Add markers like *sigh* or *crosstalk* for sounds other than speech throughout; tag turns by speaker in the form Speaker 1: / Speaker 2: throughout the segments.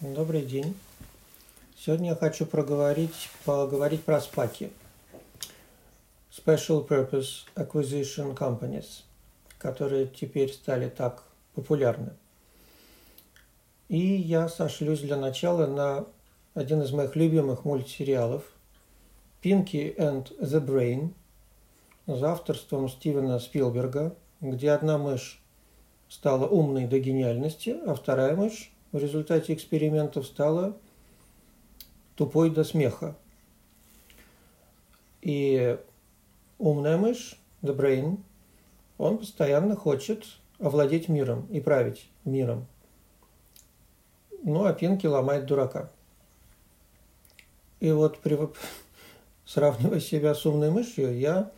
Speaker 1: Добрый день. Сегодня я хочу проговорить, поговорить про спаки. Special Purpose Acquisition Companies, которые теперь стали так популярны. И я сошлюсь для начала на один из моих любимых мультсериалов Pinky and the Brain за авторством Стивена Спилберга, где одна мышь стала умной до гениальности, а вторая мышь в результате экспериментов стала тупой до смеха. И умная мышь, the brain, он постоянно хочет овладеть миром и править миром. Ну, а Пинки ломает дурака. И вот при... *laughs* сравнивая себя с умной мышью, я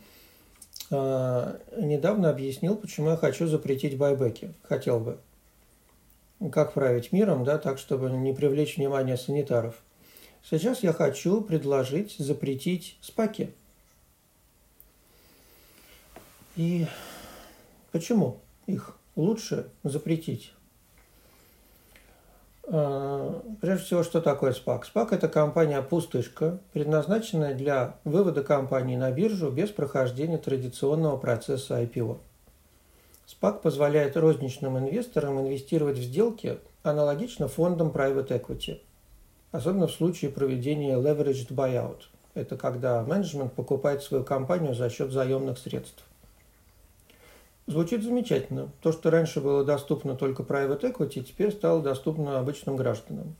Speaker 1: э, недавно объяснил, почему я хочу запретить байбеки. Хотел бы как править миром, да, так, чтобы не привлечь внимание санитаров. Сейчас я хочу предложить запретить спаки. И почему их лучше запретить? А, прежде всего, что такое СПАК? СПАК – это компания-пустышка, предназначенная для вывода компании на биржу без прохождения традиционного процесса IPO. SPAC позволяет розничным инвесторам инвестировать в сделки аналогично фондам private equity, особенно в случае проведения leveraged buyout. Это когда менеджмент покупает свою компанию за счет заемных средств. Звучит замечательно. То, что раньше было доступно только private equity, теперь стало доступно обычным гражданам.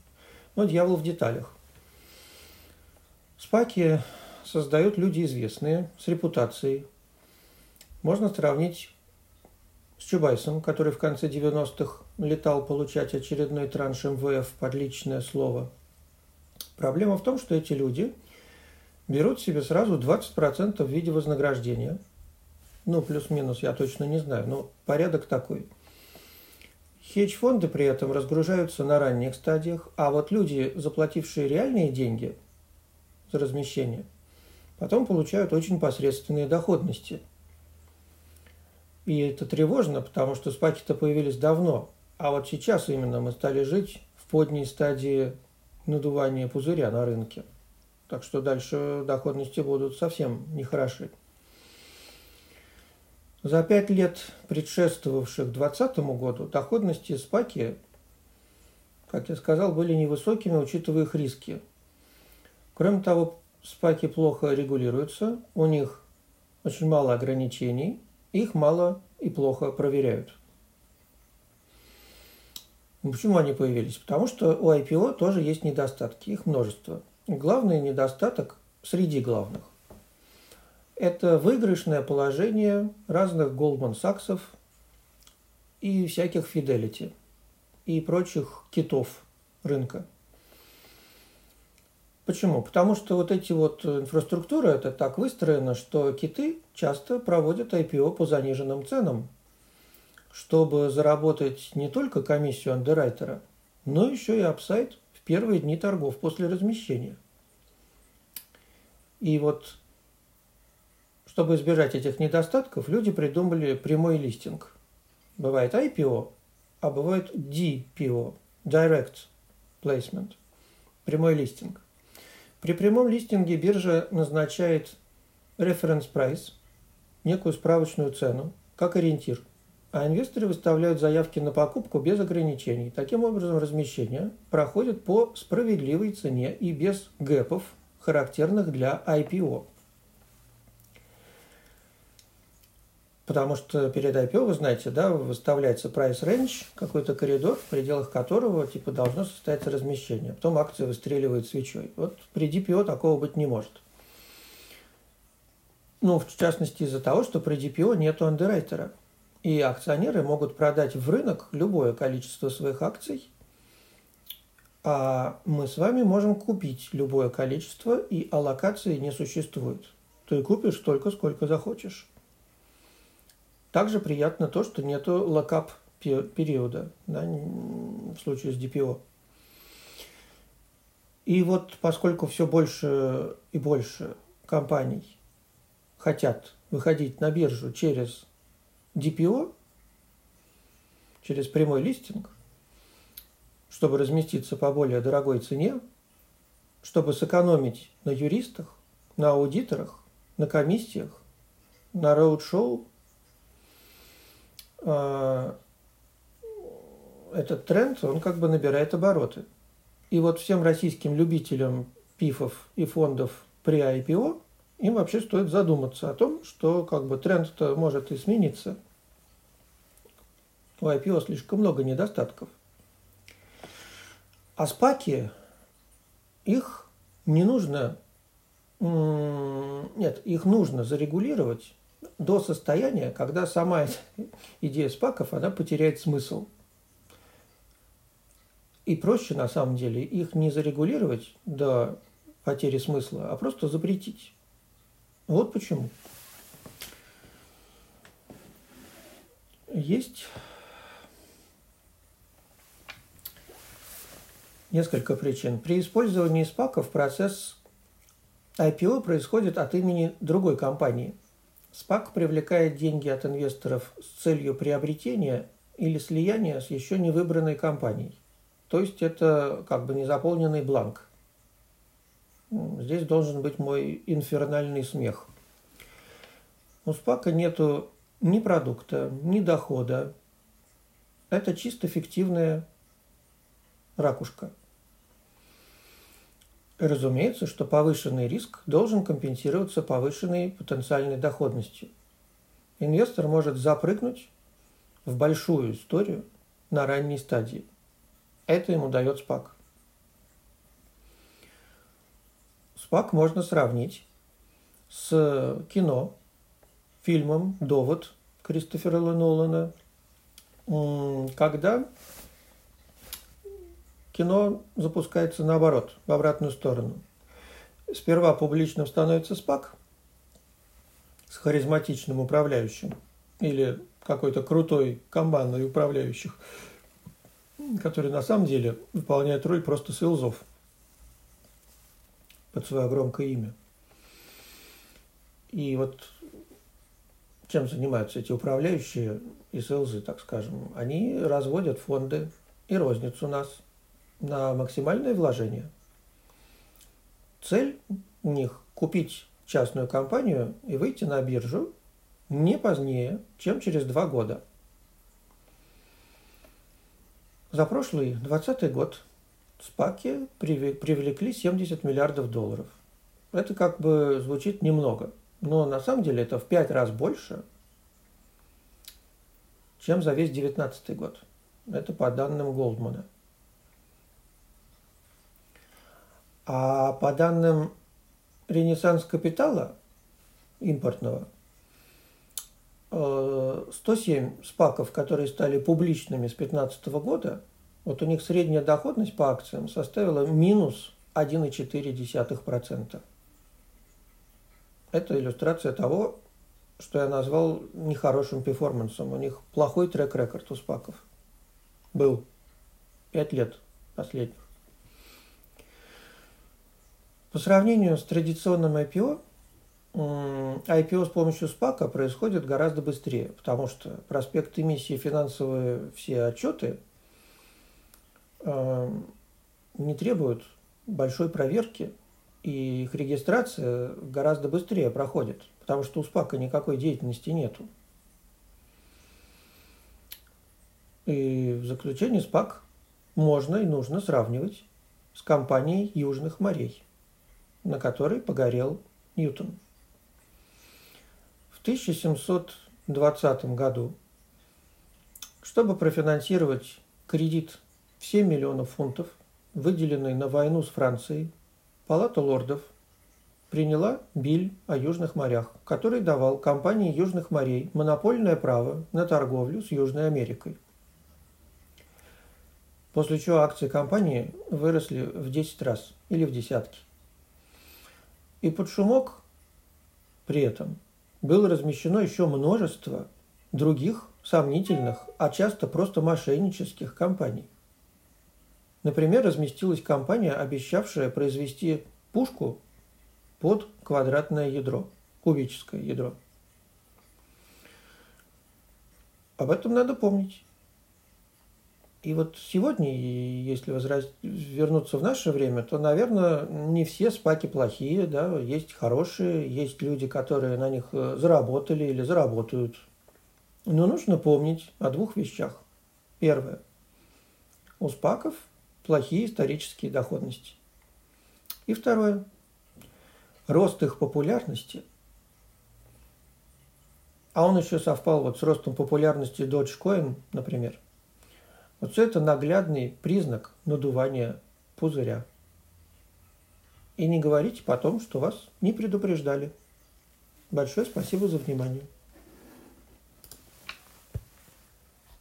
Speaker 1: Но дьявол в деталях. Спаки создают люди известные, с репутацией. Можно сравнить с Чубайсом, который в конце 90-х летал получать очередной транш МВФ под личное слово. Проблема в том, что эти люди берут себе сразу 20% в виде вознаграждения. Ну, плюс-минус, я точно не знаю, но порядок такой. Хедж-фонды при этом разгружаются на ранних стадиях, а вот люди, заплатившие реальные деньги за размещение, потом получают очень посредственные доходности – и это тревожно, потому что спаки-то появились давно. А вот сейчас именно мы стали жить в подней стадии надувания пузыря на рынке. Так что дальше доходности будут совсем нехороши. За пять лет, предшествовавших 2020 году, доходности спаки, как я сказал, были невысокими, учитывая их риски. Кроме того, спаки плохо регулируются, у них очень мало ограничений – их мало и плохо проверяют. Ну, почему они появились? Потому что у IPO тоже есть недостатки, их множество. Главный недостаток среди главных – это выигрышное положение разных Goldman Sachs и всяких Fidelity и прочих китов рынка – Почему? Потому что вот эти вот инфраструктуры, это так выстроено, что киты часто проводят IPO по заниженным ценам, чтобы заработать не только комиссию андеррайтера, но еще и апсайт в первые дни торгов после размещения. И вот, чтобы избежать этих недостатков, люди придумали прямой листинг. Бывает IPO, а бывает DPO, Direct Placement, прямой листинг. При прямом листинге биржа назначает reference price, некую справочную цену, как ориентир, а инвесторы выставляют заявки на покупку без ограничений. Таким образом, размещение проходит по справедливой цене и без гэпов, характерных для IPO. Потому что перед IPO, вы знаете, да, выставляется price range, какой-то коридор, в пределах которого типа должно состояться размещение. Потом акция выстреливает свечой. Вот при DPO такого быть не может. Ну, в частности, из-за того, что при DPO нету андеррайтера. И акционеры могут продать в рынок любое количество своих акций, а мы с вами можем купить любое количество, и аллокации не существует. Ты купишь столько, сколько захочешь. Также приятно то, что нету локап периода да, в случае с DPO. И вот поскольку все больше и больше компаний хотят выходить на биржу через DPO, через прямой листинг, чтобы разместиться по более дорогой цене, чтобы сэкономить на юристах, на аудиторах, на комиссиях, на роуд-шоу. А, этот тренд, он как бы набирает обороты. И вот всем российским любителям пифов и фондов при IPO, им вообще стоит задуматься о том, что как бы тренд-то может и смениться. У IPO слишком много недостатков. А спаки, их не нужно, нет, их нужно зарегулировать до состояния, когда сама *laughs* идея спаков, она потеряет смысл. И проще, на самом деле, их не зарегулировать до потери смысла, а просто запретить. Вот почему. Есть несколько причин. При использовании спаков процесс IPO происходит от имени другой компании. SPAC привлекает деньги от инвесторов с целью приобретения или слияния с еще не выбранной компанией. То есть это как бы незаполненный бланк. Здесь должен быть мой инфернальный смех. У СПАКа нету ни продукта, ни дохода. Это чисто фиктивная ракушка. Разумеется, что повышенный риск должен компенсироваться повышенной потенциальной доходностью. Инвестор может запрыгнуть в большую историю на ранней стадии. Это ему дает СПАК. СПАК можно сравнить с кино, фильмом «Довод» Кристофера Нолана, когда кино запускается наоборот, в обратную сторону. Сперва публичным становится СПАК с харизматичным управляющим или какой-то крутой командой управляющих, который на самом деле выполняет роль просто селзов – под свое громкое имя. И вот чем занимаются эти управляющие и селзы, так скажем? Они разводят фонды и розницу нас на максимальное вложение. Цель у них купить частную компанию и выйти на биржу не позднее, чем через два года. За прошлый 2020 год спаки привлекли 70 миллиардов долларов. Это как бы звучит немного, но на самом деле это в пять раз больше, чем за весь 2019 год. Это по данным Голдмана. А по данным Ренессанс Капитала импортного, 107 э, спаков, которые стали публичными с 2015 года – вот у них средняя доходность по акциям составила минус 1,4%. Это иллюстрация того, что я назвал нехорошим перформансом. У них плохой трек-рекорд у спаков. Был. Пять лет последних. По сравнению с традиционным IPO, IPO с помощью спака происходит гораздо быстрее, потому что проспект эмиссии, финансовые все отчеты Эм, не требуют большой проверки, и их регистрация гораздо быстрее проходит, потому что у СПАКа никакой деятельности нету. И в заключение СПАК можно и нужно сравнивать с компанией Южных морей, на которой погорел Ньютон. В 1720 году, чтобы профинансировать кредит в 7 миллионов фунтов, выделенные на войну с Францией, Палата лордов приняла биль о Южных морях, который давал компании Южных морей монопольное право на торговлю с Южной Америкой. После чего акции компании выросли в 10 раз или в десятки. И под шумок при этом было размещено еще множество других сомнительных, а часто просто мошеннических компаний. Например, разместилась компания, обещавшая произвести пушку под квадратное ядро, кубическое ядро. Об этом надо помнить. И вот сегодня, если вернуться в наше время, то, наверное, не все спаки плохие, да, есть хорошие, есть люди, которые на них э, заработали или заработают. Но нужно помнить о двух вещах. Первое. У спаков плохие исторические доходности. И второе. Рост их популярности, а он еще совпал вот с ростом популярности Dogecoin, например – вот это наглядный признак надувания пузыря. И не говорите потом, что вас не предупреждали. Большое спасибо за внимание.